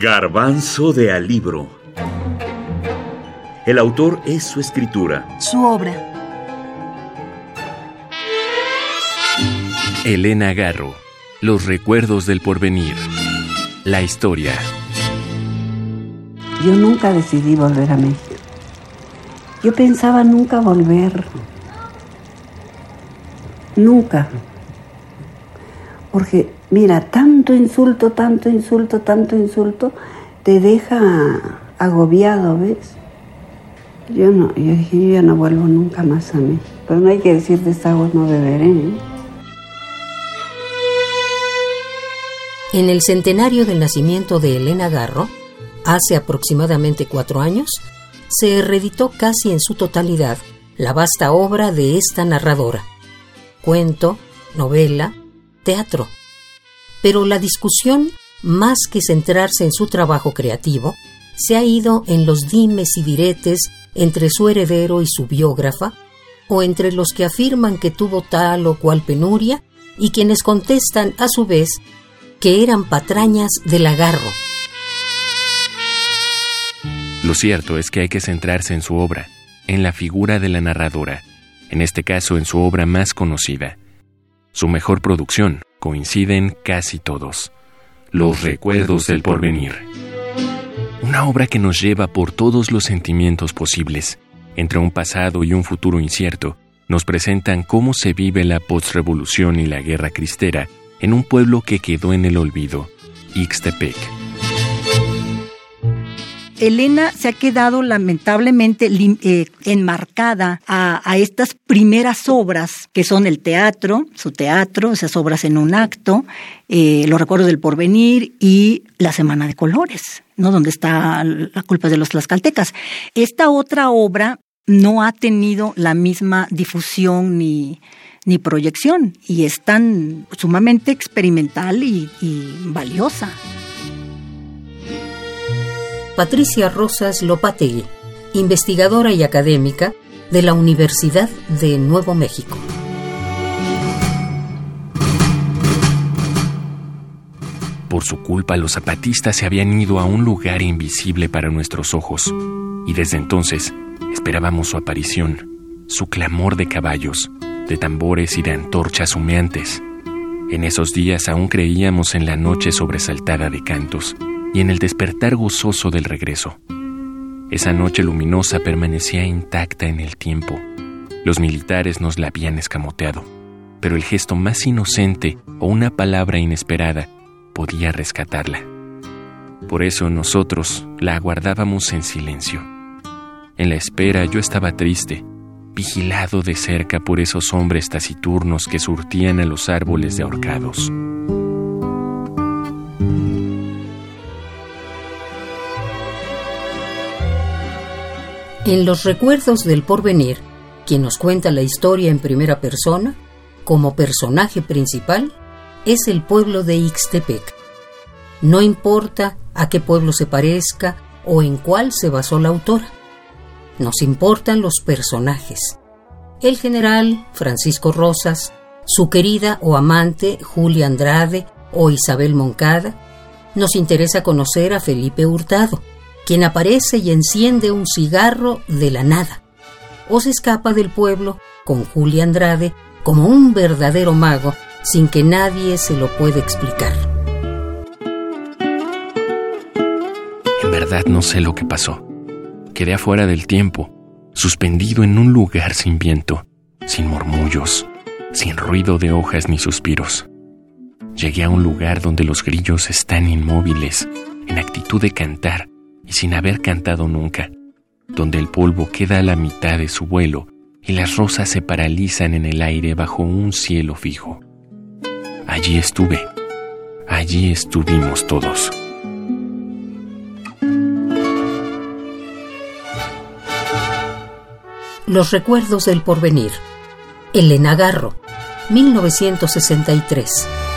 Garbanzo de Alibro. El autor es su escritura. Su obra. Elena Garro. Los recuerdos del porvenir. La historia. Yo nunca decidí volver a México. Yo pensaba nunca volver. Nunca. Porque, mira, tanto insulto, tanto insulto, tanto insulto, te deja agobiado, ¿ves? Yo no, yo ya no vuelvo nunca más a México. Pero no hay que decir de esta agua no beberé. ¿eh? En el centenario del nacimiento de Elena Garro, hace aproximadamente cuatro años, se reeditó casi en su totalidad la vasta obra de esta narradora. Cuento, novela, teatro. Pero la discusión, más que centrarse en su trabajo creativo, se ha ido en los dimes y diretes entre su heredero y su biógrafa, o entre los que afirman que tuvo tal o cual penuria y quienes contestan a su vez que eran patrañas del agarro. Lo cierto es que hay que centrarse en su obra, en la figura de la narradora, en este caso en su obra más conocida. Su mejor producción, coinciden casi todos. Los recuerdos del porvenir. Una obra que nos lleva por todos los sentimientos posibles. Entre un pasado y un futuro incierto, nos presentan cómo se vive la postrevolución y la guerra cristera en un pueblo que quedó en el olvido, Ixtepec. Elena se ha quedado lamentablemente eh, enmarcada a, estas primeras obras que son el teatro, su teatro, esas obras en un acto, eh, Los recuerdos del porvenir y La Semana de Colores, ¿no? Donde está la culpa de los tlaxcaltecas. Esta otra obra no ha tenido la misma difusión ni, ni proyección y es tan sumamente experimental y valiosa. Patricia Rosas Lopategui, investigadora y académica de la Universidad de Nuevo México. Por su culpa los zapatistas se habían ido a un lugar invisible para nuestros ojos, y desde entonces esperábamos su aparición, su clamor de caballos, de tambores y de antorchas humeantes. En esos días aún creíamos en la noche sobresaltada de cantos y en el despertar gozoso del regreso. Esa noche luminosa permanecía intacta en el tiempo. Los militares nos la habían escamoteado, pero el gesto más inocente o una palabra inesperada podía rescatarla. Por eso nosotros la aguardábamos en silencio. En la espera yo estaba triste, vigilado de cerca por esos hombres taciturnos que surtían a los árboles de ahorcados. En los recuerdos del porvenir, quien nos cuenta la historia en primera persona, como personaje principal, es el pueblo de Ixtepec. No importa a qué pueblo se parezca o en cuál se basó la autora. Nos importan los personajes. El general Francisco Rosas, su querida o amante Julia Andrade o Isabel Moncada. Nos interesa conocer a Felipe Hurtado, quien aparece y enciende un cigarro de la nada, o se escapa del pueblo con Julia Andrade como un verdadero mago sin que nadie se lo pueda explicar. En verdad no sé lo que pasó. Quedé afuera del tiempo, suspendido en un lugar sin viento, sin murmullos, sin ruido de hojas ni suspiros. Llegué a un lugar donde los grillos están inmóviles, en actitud de cantar, y sin haber cantado nunca, donde el polvo queda a la mitad de su vuelo y las rosas se paralizan en el aire bajo un cielo fijo. Allí estuve, allí estuvimos todos. Los recuerdos del porvenir. Elena Garro, 1963.